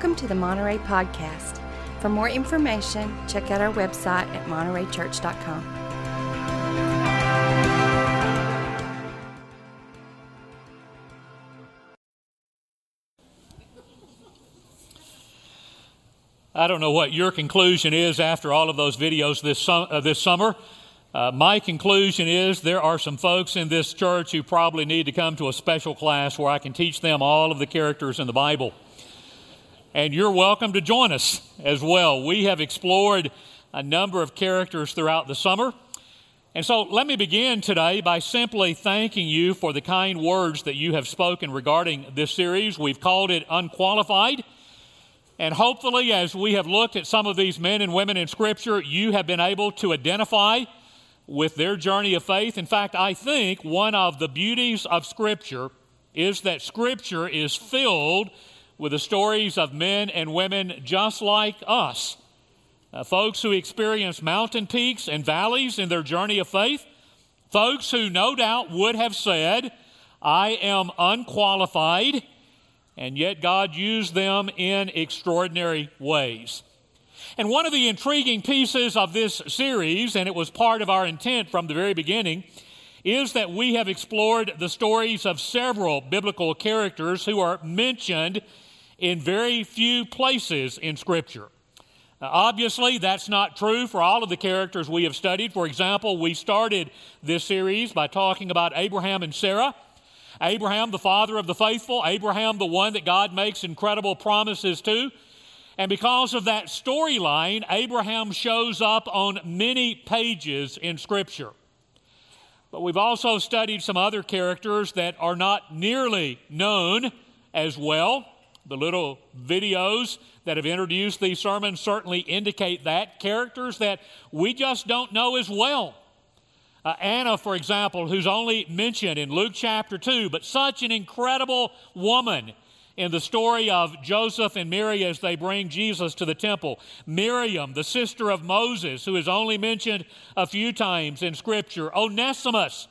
Welcome to the Monterey Podcast. For more information, check out our website at montereychurch.com. I don't know what your conclusion is after all of those videos this, uh, this summer. Uh, my conclusion is there are some folks in this church who probably need to come to a special class where I can teach them all of the characters in the Bible. And you're welcome to join us as well. We have explored a number of characters throughout the summer. And so let me begin today by simply thanking you for the kind words that you have spoken regarding this series. We've called it Unqualified. And hopefully, as we have looked at some of these men and women in Scripture, you have been able to identify with their journey of faith. In fact, I think one of the beauties of Scripture is that Scripture is filled with the stories of men and women just like us. Uh, folks who experience mountain peaks and valleys in their journey of faith. Folks who no doubt would have said, I am unqualified and yet God used them in extraordinary ways. And one of the intriguing pieces of this series, and it was part of our intent from the very beginning, is that we have explored the stories of several biblical characters who are mentioned in very few places in Scripture. Uh, obviously, that's not true for all of the characters we have studied. For example, we started this series by talking about Abraham and Sarah. Abraham, the father of the faithful, Abraham, the one that God makes incredible promises to. And because of that storyline, Abraham shows up on many pages in Scripture. But we've also studied some other characters that are not nearly known as well. The little videos that have introduced these sermons certainly indicate that. Characters that we just don't know as well. Uh, Anna, for example, who's only mentioned in Luke chapter 2, but such an incredible woman in the story of Joseph and Mary as they bring Jesus to the temple. Miriam, the sister of Moses, who is only mentioned a few times in Scripture. Onesimus,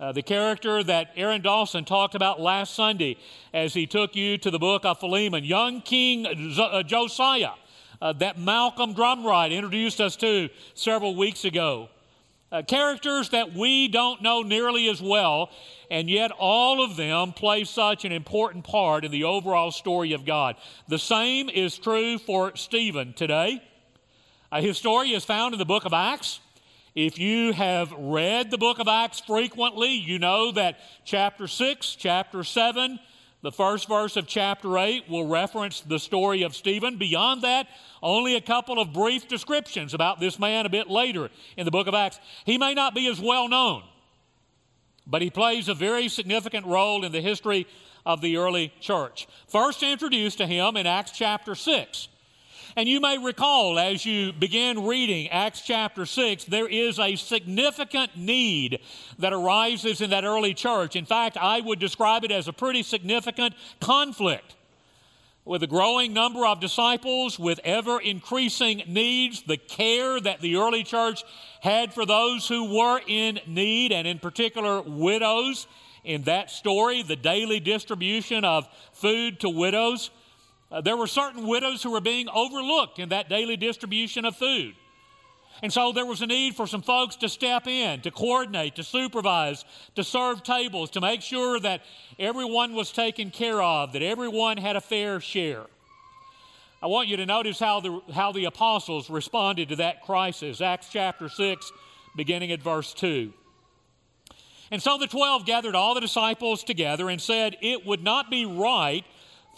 uh, the character that Aaron Dawson talked about last Sunday as he took you to the book of Philemon. Young King Z- uh, Josiah, uh, that Malcolm Drumright introduced us to several weeks ago. Uh, characters that we don't know nearly as well, and yet all of them play such an important part in the overall story of God. The same is true for Stephen today. Uh, his story is found in the book of Acts. If you have read the book of Acts frequently, you know that chapter 6, chapter 7, the first verse of chapter 8 will reference the story of Stephen. Beyond that, only a couple of brief descriptions about this man a bit later in the book of Acts. He may not be as well known, but he plays a very significant role in the history of the early church. First introduced to him in Acts chapter 6. And you may recall as you begin reading Acts chapter 6, there is a significant need that arises in that early church. In fact, I would describe it as a pretty significant conflict with a growing number of disciples, with ever increasing needs, the care that the early church had for those who were in need, and in particular, widows. In that story, the daily distribution of food to widows. Uh, there were certain widows who were being overlooked in that daily distribution of food. And so there was a need for some folks to step in, to coordinate, to supervise, to serve tables, to make sure that everyone was taken care of, that everyone had a fair share. I want you to notice how the, how the apostles responded to that crisis. Acts chapter 6, beginning at verse 2. And so the twelve gathered all the disciples together and said, It would not be right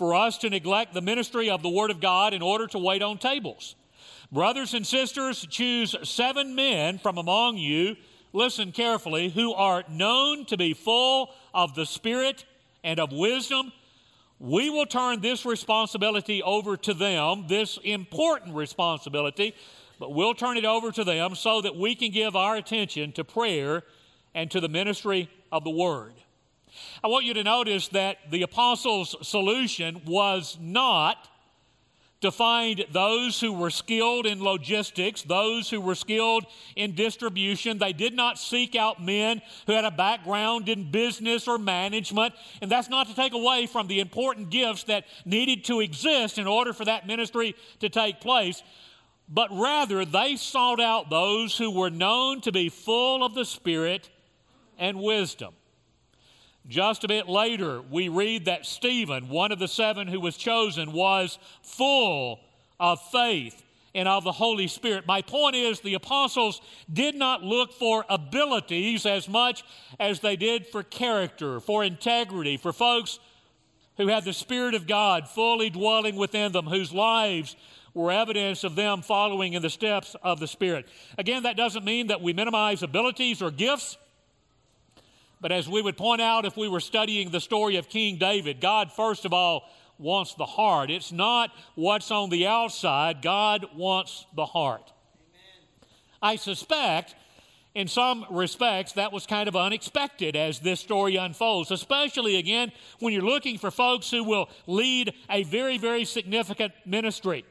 for us to neglect the ministry of the Word of God in order to wait on tables. Brothers and sisters, choose seven men from among you, listen carefully, who are known to be full of the Spirit and of wisdom. We will turn this responsibility over to them, this important responsibility, but we'll turn it over to them so that we can give our attention to prayer and to the ministry of the Word. I want you to notice that the apostles' solution was not to find those who were skilled in logistics, those who were skilled in distribution. They did not seek out men who had a background in business or management. And that's not to take away from the important gifts that needed to exist in order for that ministry to take place. But rather, they sought out those who were known to be full of the Spirit and wisdom. Just a bit later, we read that Stephen, one of the seven who was chosen, was full of faith and of the Holy Spirit. My point is, the apostles did not look for abilities as much as they did for character, for integrity, for folks who had the Spirit of God fully dwelling within them, whose lives were evidence of them following in the steps of the Spirit. Again, that doesn't mean that we minimize abilities or gifts. But as we would point out if we were studying the story of King David, God, first of all, wants the heart. It's not what's on the outside, God wants the heart. Amen. I suspect, in some respects, that was kind of unexpected as this story unfolds, especially again when you're looking for folks who will lead a very, very significant ministry.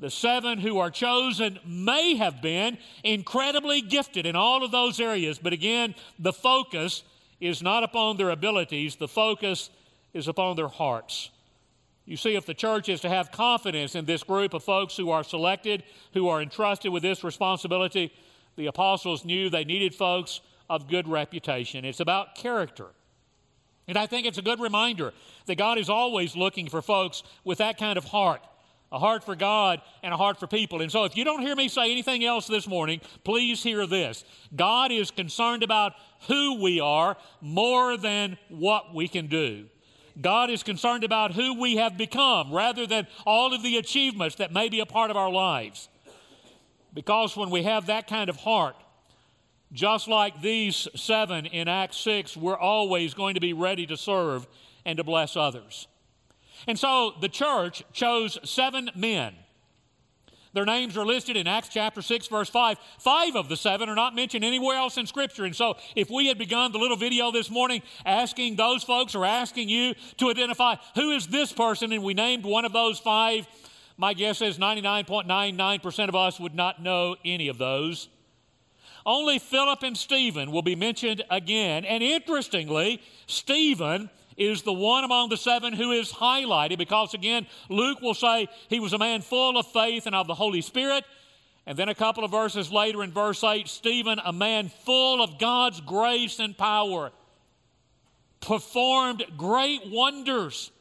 The seven who are chosen may have been incredibly gifted in all of those areas, but again, the focus is not upon their abilities, the focus is upon their hearts. You see, if the church is to have confidence in this group of folks who are selected, who are entrusted with this responsibility, the apostles knew they needed folks of good reputation. It's about character. And I think it's a good reminder that God is always looking for folks with that kind of heart a heart for God and a heart for people. And so, if you don't hear me say anything else this morning, please hear this God is concerned about who we are more than what we can do. God is concerned about who we have become rather than all of the achievements that may be a part of our lives. Because when we have that kind of heart, just like these seven in Acts 6, we're always going to be ready to serve and to bless others. And so the church chose seven men. Their names are listed in Acts chapter 6, verse 5. Five of the seven are not mentioned anywhere else in Scripture. And so, if we had begun the little video this morning asking those folks or asking you to identify who is this person, and we named one of those five, my guess is 99.99% of us would not know any of those. Only Philip and Stephen will be mentioned again. And interestingly, Stephen is the one among the seven who is highlighted because, again, Luke will say he was a man full of faith and of the Holy Spirit. And then a couple of verses later in verse 8, Stephen, a man full of God's grace and power, performed great wonders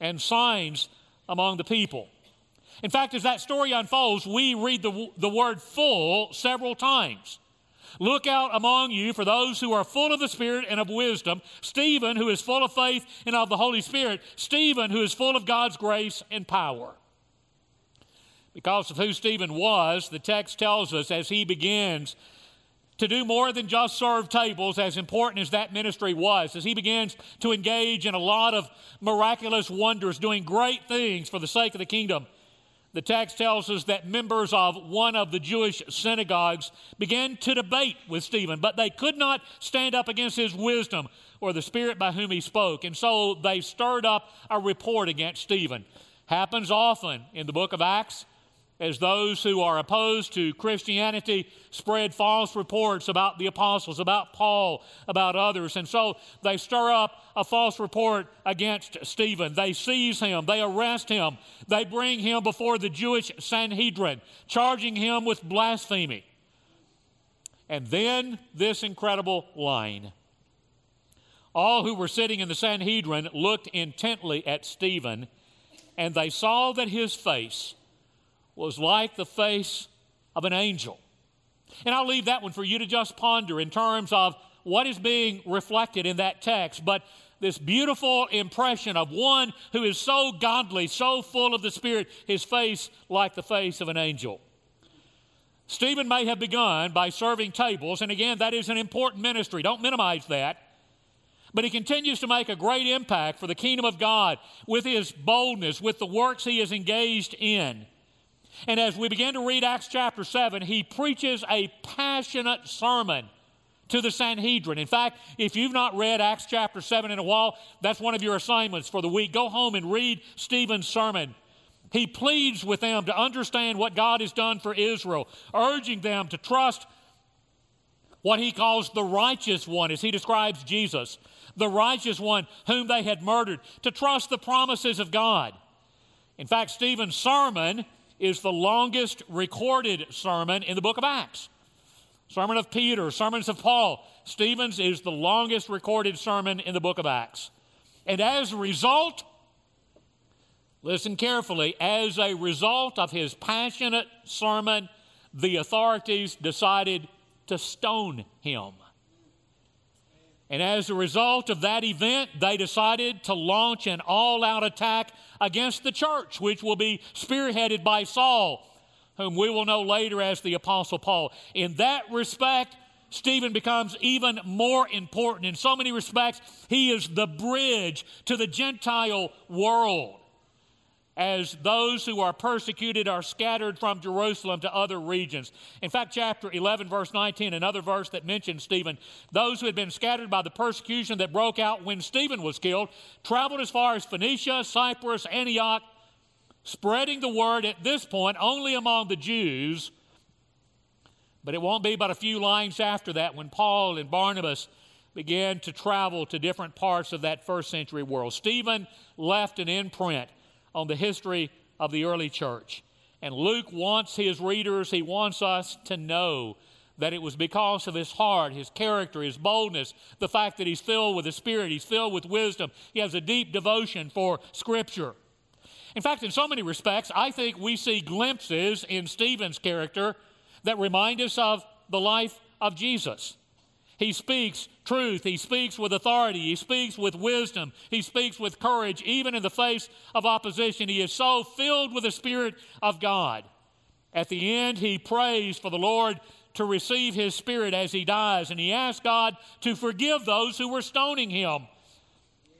and signs among the people. In fact, as that story unfolds, we read the, the word full several times. Look out among you for those who are full of the Spirit and of wisdom. Stephen, who is full of faith and of the Holy Spirit. Stephen, who is full of God's grace and power. Because of who Stephen was, the text tells us as he begins to do more than just serve tables, as important as that ministry was, as he begins to engage in a lot of miraculous wonders, doing great things for the sake of the kingdom. The text tells us that members of one of the Jewish synagogues began to debate with Stephen, but they could not stand up against his wisdom or the spirit by whom he spoke. And so they stirred up a report against Stephen. Happens often in the book of Acts as those who are opposed to Christianity spread false reports about the apostles, about Paul, about others. And so they stir up a false report against Stephen. They seize him, they arrest him, they bring him before the Jewish Sanhedrin, charging him with blasphemy. And then this incredible line. All who were sitting in the Sanhedrin looked intently at Stephen, and they saw that his face was like the face of an angel. And I'll leave that one for you to just ponder in terms of what is being reflected in that text. But this beautiful impression of one who is so godly, so full of the Spirit, his face like the face of an angel. Stephen may have begun by serving tables, and again, that is an important ministry. Don't minimize that. But he continues to make a great impact for the kingdom of God with his boldness, with the works he is engaged in. And as we begin to read Acts chapter 7, he preaches a passionate sermon to the Sanhedrin. In fact, if you've not read Acts chapter 7 in a while, that's one of your assignments for the week. Go home and read Stephen's sermon. He pleads with them to understand what God has done for Israel, urging them to trust what he calls the righteous one, as he describes Jesus, the righteous one whom they had murdered, to trust the promises of God. In fact, Stephen's sermon is the longest recorded sermon in the book of Acts. Sermon of Peter, sermons of Paul. Stephen's is the longest recorded sermon in the book of Acts. And as a result, listen carefully, as a result of his passionate sermon, the authorities decided to stone him. And as a result of that event, they decided to launch an all out attack against the church, which will be spearheaded by Saul, whom we will know later as the Apostle Paul. In that respect, Stephen becomes even more important. In so many respects, he is the bridge to the Gentile world as those who are persecuted are scattered from Jerusalem to other regions. In fact, chapter 11, verse 19, another verse that mentions Stephen, those who had been scattered by the persecution that broke out when Stephen was killed traveled as far as Phoenicia, Cyprus, Antioch, spreading the word at this point only among the Jews. But it won't be but a few lines after that when Paul and Barnabas began to travel to different parts of that first century world. Stephen left an imprint on the history of the early church. And Luke wants his readers, he wants us to know that it was because of his heart, his character, his boldness, the fact that he's filled with the Spirit, he's filled with wisdom, he has a deep devotion for Scripture. In fact, in so many respects, I think we see glimpses in Stephen's character that remind us of the life of Jesus. He speaks truth. He speaks with authority. He speaks with wisdom. He speaks with courage, even in the face of opposition. He is so filled with the Spirit of God. At the end, he prays for the Lord to receive his Spirit as he dies, and he asks God to forgive those who were stoning him,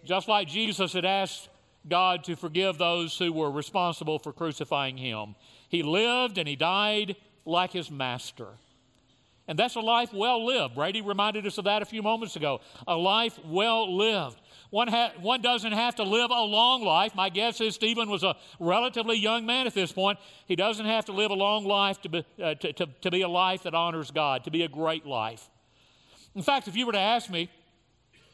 just like Jesus had asked God to forgive those who were responsible for crucifying him. He lived and he died like his master. And that's a life well lived. Brady reminded us of that a few moments ago. A life well lived. One, ha- one doesn't have to live a long life. My guess is Stephen was a relatively young man at this point. He doesn't have to live a long life to be, uh, to, to, to be a life that honors God, to be a great life. In fact, if you were to ask me,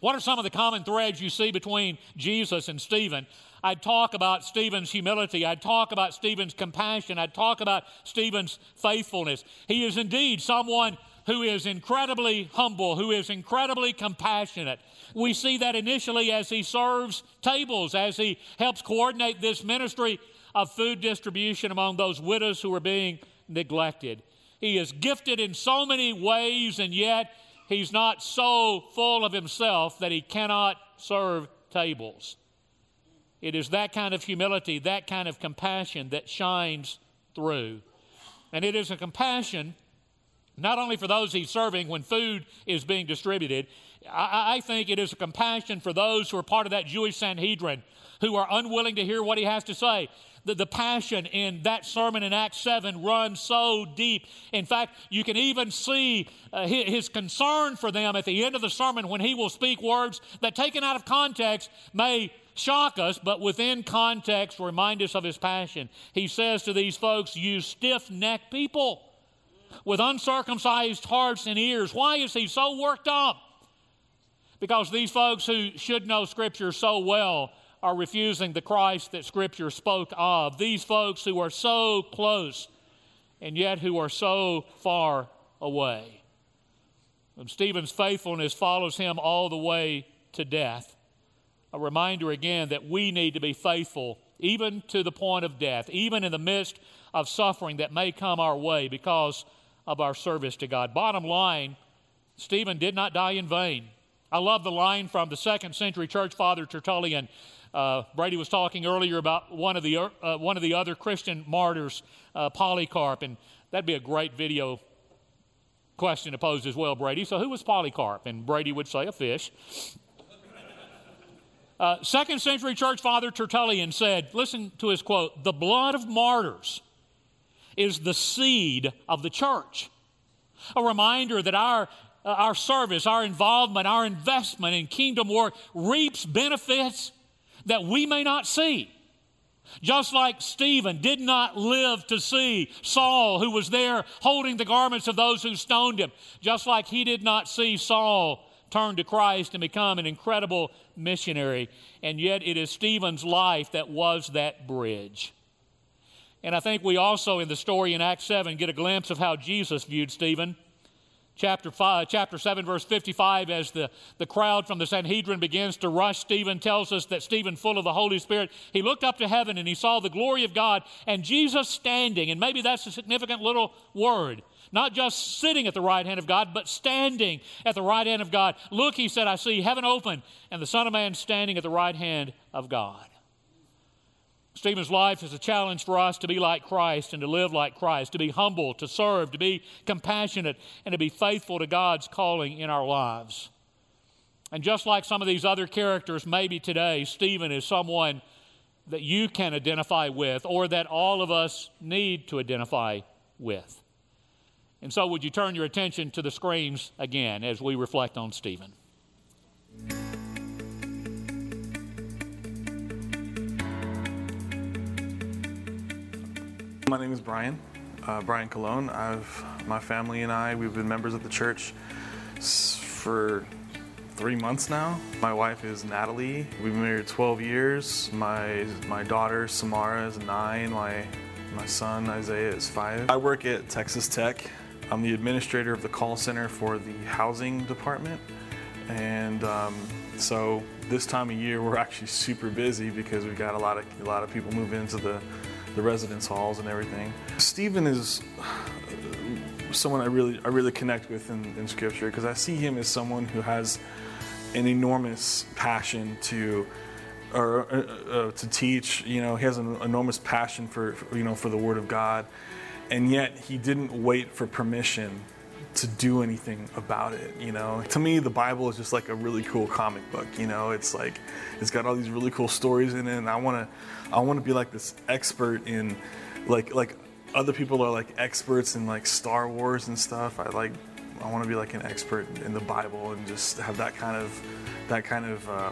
what are some of the common threads you see between Jesus and Stephen? I'd talk about Stephen's humility. I'd talk about Stephen's compassion. I'd talk about Stephen's faithfulness. He is indeed someone who is incredibly humble, who is incredibly compassionate. We see that initially as he serves tables, as he helps coordinate this ministry of food distribution among those widows who are being neglected. He is gifted in so many ways, and yet he's not so full of himself that he cannot serve tables. It is that kind of humility, that kind of compassion that shines through. And it is a compassion not only for those he's serving when food is being distributed, I, I, think it is a compassion for those who are part of that Jewish Sanhedrin who are unwilling to hear what he has to say. The, the passion in that sermon in Acts 7 runs so deep. In fact, you can even see uh, his, his concern for them at the end of the sermon when he will speak words that, taken out of context, may shock us, but within context, remind us of his passion. He says to these folks, You stiff necked people with uncircumcised hearts and ears. Why is he so worked up? Because these folks who should know Scripture so well are refusing the Christ that Scripture spoke of. These folks who are so close and yet who are so far away. And Stephen's faithfulness follows him all the way to death. A reminder again that we need to be faithful even to the point of death, even in the midst of suffering that may come our way because of our service to God. Bottom line, Stephen did not die in vain. I love the line from the second century church father Tertullian. Uh, Brady was talking earlier about one of the, uh, one of the other Christian martyrs, uh, Polycarp, and that'd be a great video question to pose as well, Brady. So, who was Polycarp? And Brady would say, a fish. Uh, second century church father Tertullian said, listen to his quote, the blood of martyrs is the seed of the church. A reminder that our, uh, our service, our involvement, our investment in kingdom work reaps benefits that we may not see. Just like Stephen did not live to see Saul, who was there holding the garments of those who stoned him, just like he did not see Saul turn to Christ and become an incredible missionary. And yet, it is Stephen's life that was that bridge. And I think we also, in the story in Acts 7, get a glimpse of how Jesus viewed Stephen chapter, five, chapter 7, verse 55, as the, the crowd from the Sanhedrin begins to rush Stephen, tells us that Stephen, full of the Holy Spirit, he looked up to heaven and he saw the glory of God and Jesus standing. And maybe that's a significant little word. Not just sitting at the right hand of God, but standing at the right hand of God. Look, he said, I see heaven open and the Son of Man standing at the right hand of God. Stephen's life is a challenge for us to be like Christ and to live like Christ, to be humble, to serve, to be compassionate, and to be faithful to God's calling in our lives. And just like some of these other characters, maybe today, Stephen is someone that you can identify with or that all of us need to identify with. And so, would you turn your attention to the screens again as we reflect on Stephen? My name is Brian, uh, Brian Cologne. I've my family and I we've been members of the church for three months now. My wife is Natalie. We've been married 12 years. My my daughter Samara is nine. My my son Isaiah is five. I work at Texas Tech. I'm the administrator of the call center for the housing department, and um, so this time of year we're actually super busy because we've got a lot of a lot of people move into the the residence halls and everything. Stephen is someone I really I really connect with in, in Scripture because I see him as someone who has an enormous passion to or uh, uh, to teach. You know, he has an enormous passion for, for you know for the Word of God, and yet he didn't wait for permission to do anything about it you know? To me the bible is just like a really cool comic book you know? It's like it's got all these really cool stories in it and i want to i want to be like this expert in like like other people are like experts in like star wars and stuff. I like i want to be like an expert in the bible and just have that kind of that kind of uh,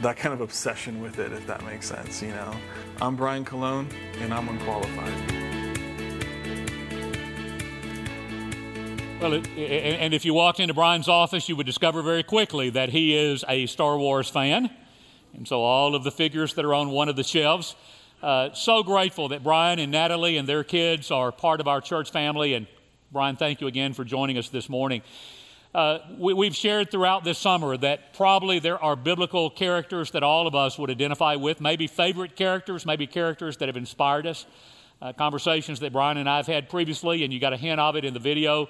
that kind of obsession with it if that makes sense you know? I'm brian cologne and i'm unqualified Well, it, and if you walked into Brian's office, you would discover very quickly that he is a Star Wars fan. And so all of the figures that are on one of the shelves. Uh, so grateful that Brian and Natalie and their kids are part of our church family. And Brian, thank you again for joining us this morning. Uh, we, have shared throughout this summer that probably there are biblical characters that all of us would identify with, maybe favorite characters, maybe characters that have inspired us. Uh, conversations that Brian and I have had previously, and you got a hint of it in the video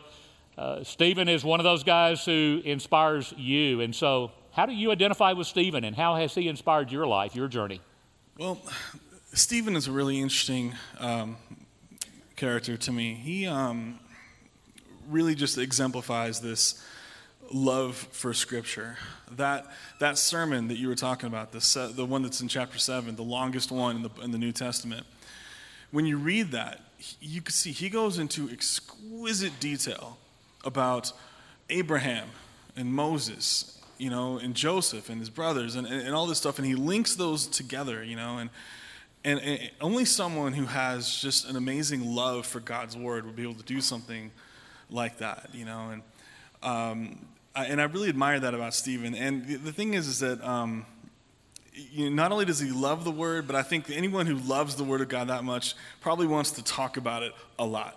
uh, Stephen is one of those guys who inspires you. And so, how do you identify with Stephen, and how has he inspired your life, your journey? Well, Stephen is a really interesting um, character to me. He um, really just exemplifies this love for Scripture. That, that sermon that you were talking about, the, the one that's in chapter 7, the longest one in the, in the New Testament, when you read that, you can see he goes into exquisite detail about Abraham and Moses, you know, and Joseph and his brothers and, and, all this stuff, and he links those together, you know, and, and, and only someone who has just an amazing love for God's word would be able to do something like that, you know, and um, I, and I really admire that about Stephen. And the, the thing is, is that um, you know, not only does he love the word, but I think anyone who loves the word of God that much probably wants to talk about it a lot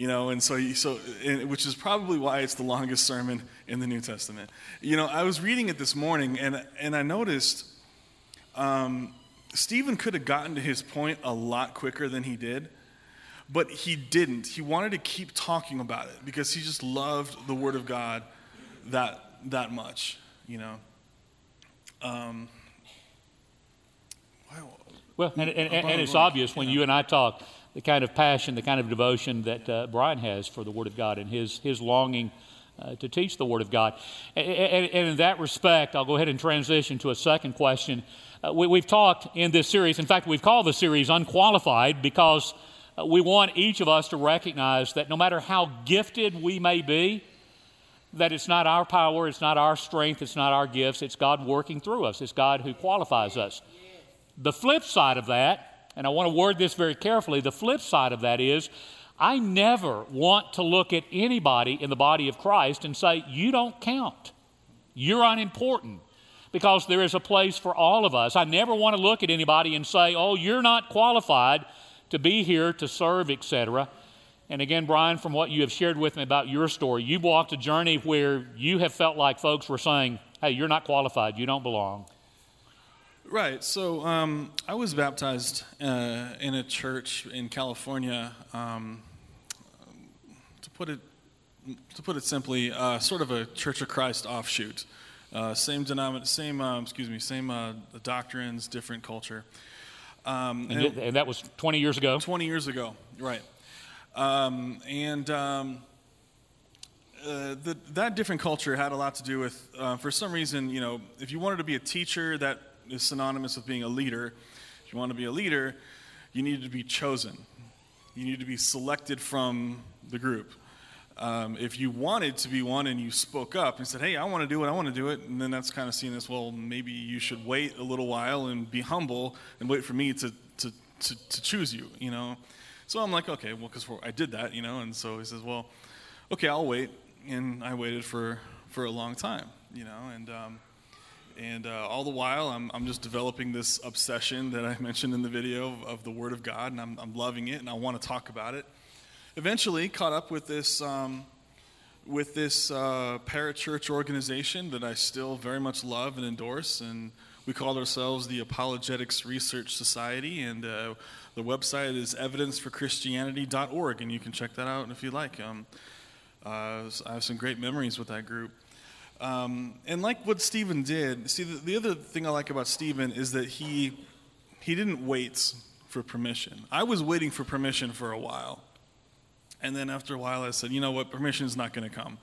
you know, and so, so and, which is probably why it's the longest sermon in the New Testament. You know, I was reading it this morning, and and I noticed um, Stephen could have gotten to his point a lot quicker than he did, but he didn't. He wanted to keep talking about it because he just loved the Word of God that that much. You know. Um, well, and, and, and it's obvious when you and I talk the kind of passion, the kind of devotion that uh, Brian has for the Word of God and his, his longing uh, to teach the Word of God. And, and, and, in that respect, I'll go ahead and transition to a second question. Uh, we, have talked in this series, in fact, we've called the series Unqualified because uh, we want each of us to recognize that no matter how gifted we may be, that it's not our power, it's not our strength, it's not our gifts, it's God working through us, it's God who qualifies us. The flip side of that, and I want to word this very carefully, the flip side of that is I never want to look at anybody in the body of Christ and say, You don't count. You're unimportant. Because there is a place for all of us. I never want to look at anybody and say, Oh, you're not qualified to be here to serve, etc. And again, Brian, from what you have shared with me about your story, you've walked a journey where you have felt like folks were saying, Hey, you're not qualified. You don't belong. Right. So um, I was baptized uh, in a church in California. Um, to put it to put it simply, uh, sort of a Church of Christ offshoot. Uh, same denomin- same um, excuse me, same uh, doctrines, different culture. Um, and, and, and, that was 20 years ago. 20 years ago, right? Um, and um, uh, the, that different culture had a lot to do with, uh, for some reason, you know, if you wanted to be a teacher, that is synonymous with being a leader. If you want to be a leader, you need to be chosen. You need to be selected from the group. Um, if you wanted to be one and you spoke up and said, hey, I want to do it, I want to do it, and then that's kind of seen as, well, maybe you should wait a little while and be humble and wait for me to, to, to, to choose you, you know? So I'm like, okay, well, because I did that, you know? And so he says, well, okay, I'll wait. And I waited for, for a long time, you know? And, um, and uh, all the while, I'm, I'm just developing this obsession that I mentioned in the video of, of the Word of God, and I'm, I'm loving it, and I want to talk about it eventually caught up with this um, with this uh, parachurch organization that I still very much love and endorse, and we call ourselves the Apologetics Research Society, and uh, the website is evidenceforchristianity.org, and you can check that out if you like. Um, uh, I have some great memories with that group. Um, and like what Stephen did, see, the, the other thing I like about Stephen is that he he didn't wait for permission. I was waiting for permission for a while. And then after a while, I said, you know what, permission is not going to come.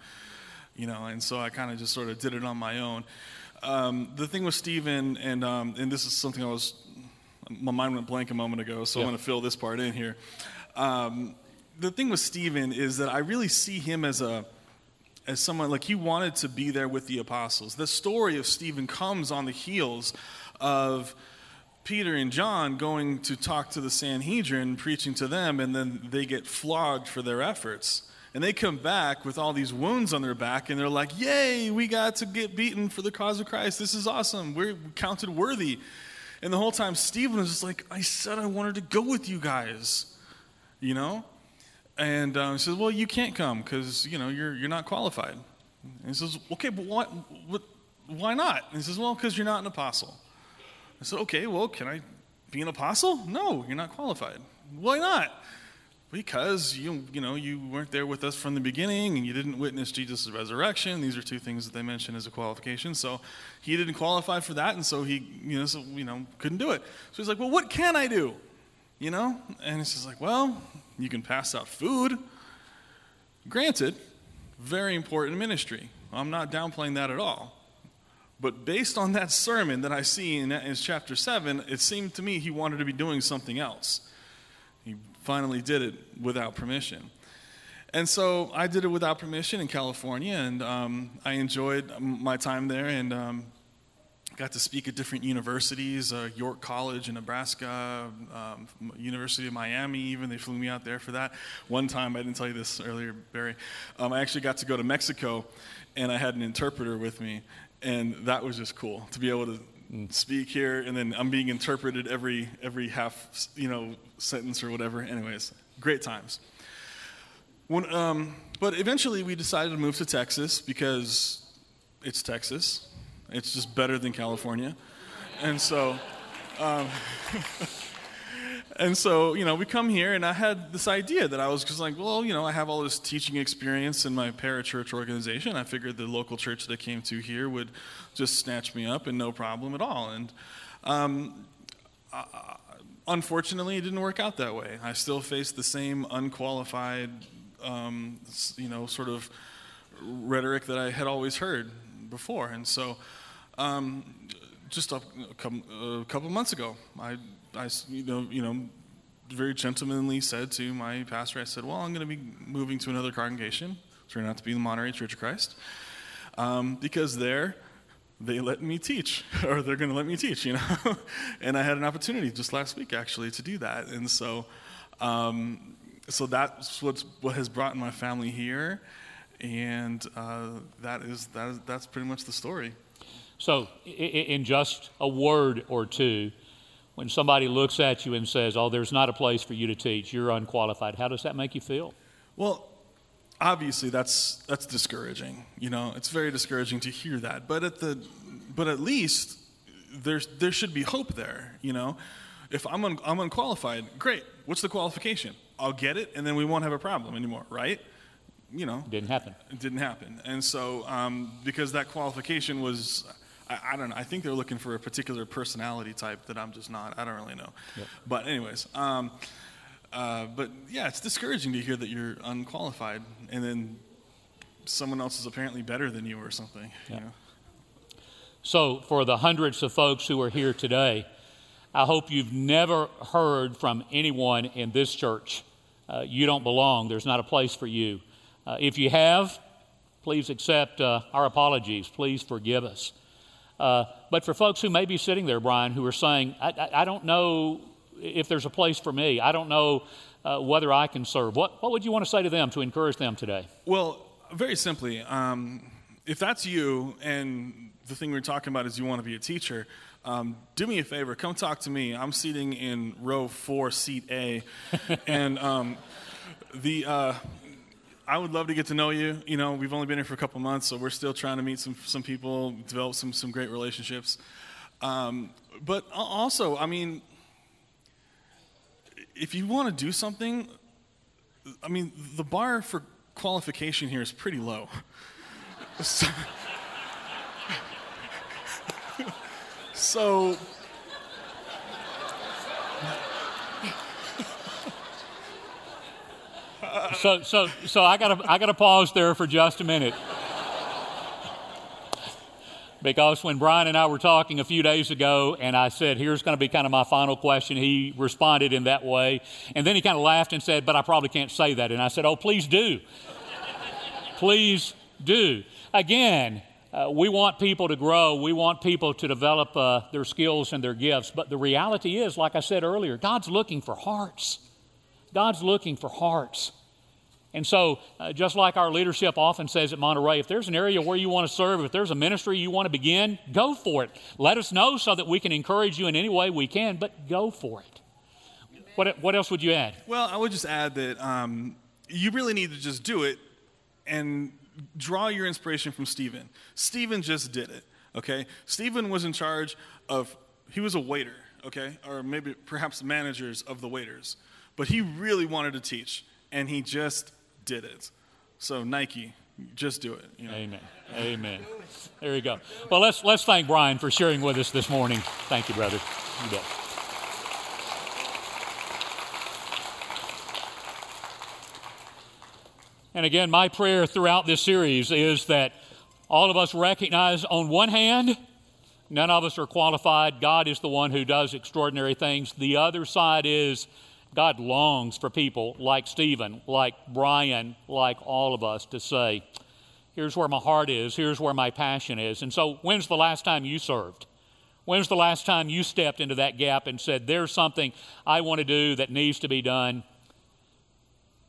You know, and so I kind of just sort of did it on my own. Um, the thing with Stephen, and, um, and this is something I was, my mind went blank a moment ago, so I'm going to fill this part in here. Um, the thing with Stephen is that I really see him as a, as someone like he wanted to be there with the apostles. The story of Stephen comes on the heels of Peter and John going to talk to the Sanhedrin, preaching to them, and then they get flogged for their efforts. And they come back with all these wounds on their back, and they're like, Yay, we got to get beaten for the cause of Christ. This is awesome. We're counted worthy. And the whole time, Stephen was just like, I said I wanted to go with you guys, you know? And uh, he says, Well, you can't come because, you know, you're, you're not qualified. And he says, Okay, but why, why not? And he says, Well, because you're not an apostle. I said, okay, well, can I be an apostle? No, you're not qualified. Why not? Because you, you know, you weren't there with us from the beginning and you didn't witness Jesus' resurrection. These are two things that they mention as a qualification. So he didn't qualify for that, and so he, you know, so, you know, couldn't do it. So he's like, well, what can I do? You know? And he's just like, well, you can pass out food. Granted, very important ministry. I'm not downplaying that at all. But based on that sermon that I see in, in chapter 7, it seemed to me he wanted to be doing something else. He finally did it without permission. And so I did it without permission in California, and um, I enjoyed my time there and um, got to speak at different universities uh, York College in Nebraska, um, University of Miami, even. They flew me out there for that. One time, I didn't tell you this earlier, Barry, um, I actually got to go to Mexico, and I had an interpreter with me and that was just cool to be able to speak here and then i'm being interpreted every every half you know sentence or whatever anyways great times when, um, but eventually we decided to move to texas because it's texas it's just better than california and so um, and so, you know, we come here, and I had this idea that I was just like, well, you know, I have all this teaching experience in my parachurch organization. I figured the local church that I came to here would just snatch me up and no problem at all. And um, unfortunately, it didn't work out that way. I still faced the same unqualified, um, you know, sort of rhetoric that I had always heard before. And so, um, just a, a, couple, months ago, I I, you know, you know, very gentlemanly said to my pastor, I said, well, I'm going to be moving to another congregation. Turned out to be the Monterey Church of Christ. Um, because there, they let me teach, or they're going to let me teach, you know. and I had an opportunity just last week actually to do that, and so, um, so that's what's what has brought my family here, and uh, that is that is that's pretty much the story. So, in just a word or two, when somebody looks at you and says, "Oh, there's not a place for you to teach. You're unqualified," how does that make you feel? Well, obviously that's that's discouraging. You know, it's very discouraging to hear that. But at the but at least there's there should be hope there. You know, if I'm un, I'm unqualified, great. What's the qualification? I'll get it, and then we won't have a problem anymore, right? You know, didn't happen. It didn't happen, and so um, because that qualification was. I, I, don't know. I think they're looking for a particular personality type that I'm just not. I don't really know. Yep. But anyways, um, uh, but yeah, it's discouraging to hear that you're unqualified and then someone else is apparently better than you or something. Yeah. You know? So, for the hundreds of folks who are here today, I hope you've never heard from anyone in this church. Uh, you don't belong. There's not a place for you. Uh, if you have, please accept uh, our apologies. Please forgive us. Uh, but for folks who may be sitting there, Brian, who are saying, I, I, I don't know if there's a place for me. I don't know uh, whether I can serve. What, what would you want to say to them to encourage them today? Well, very simply, um, if that's you and the thing we're talking about is you want to be a teacher, um, do me a favor, come talk to me. I'm seating in row four, seat A, and um, the uh, I would love to get to know you. You know, we've only been here for a couple months, so we're still trying to meet some some people, develop some some great relationships. Um, but also, I mean, if you want to do something, I mean, the bar for qualification here is pretty low. so, so so so so I got to I got to pause there for just a minute because when Brian and I were talking a few days ago, and I said, Here's going to be kind of my final question, he responded in that way. And then he kind of laughed and said, But I probably can't say that. And I said, Oh, please do. please do. Again, uh, we want people to grow. We want people to develop uh, their skills and their gifts. But the reality is, like I said earlier, God's looking for hearts. God's looking for hearts. And so, uh, just like our leadership often says at Monterey, if there's an area where you want to serve, if there's a ministry you want to begin, go for it. Let us know so that we can encourage you in any way we can, but go for it. What, what else would you add? Well, I would just add that um, you really need to just do it and draw your inspiration from Stephen. Stephen just did it, okay? Stephen was in charge of, he was a waiter, okay? Or maybe perhaps managers of the waiters. But he really wanted to teach, and he just did it. So Nike, just do it. You know? Amen. Amen. There you go. Well, let's let's thank Brian for sharing with us this morning. Thank you, brother. You bet. And again, my prayer throughout this series is that all of us recognize, on one hand, none of us are qualified. God is the one who does extraordinary things. The other side is God longs for people like Stephen, like Brian, like all of us to say, Here's where my heart is, here's where my passion is. And so, when's the last time you served? When's the last time you stepped into that gap and said, There's something I want to do that needs to be done?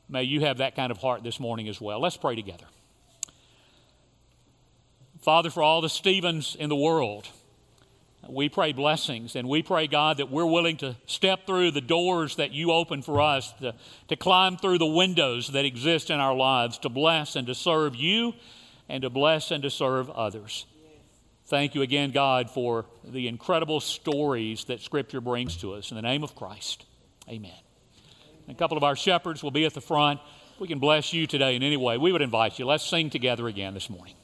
May you have that kind of heart this morning as well. Let's pray together. Father, for all the Stephens in the world, we pray blessings and we pray, God, that we're willing to step through the doors that you open for us, to, to climb through the windows that exist in our lives, to bless and to serve you and to bless and to serve others. Thank you again, God, for the incredible stories that Scripture brings to us. In the name of Christ, amen. A couple of our shepherds will be at the front. We can bless you today in any way. We would invite you. Let's sing together again this morning.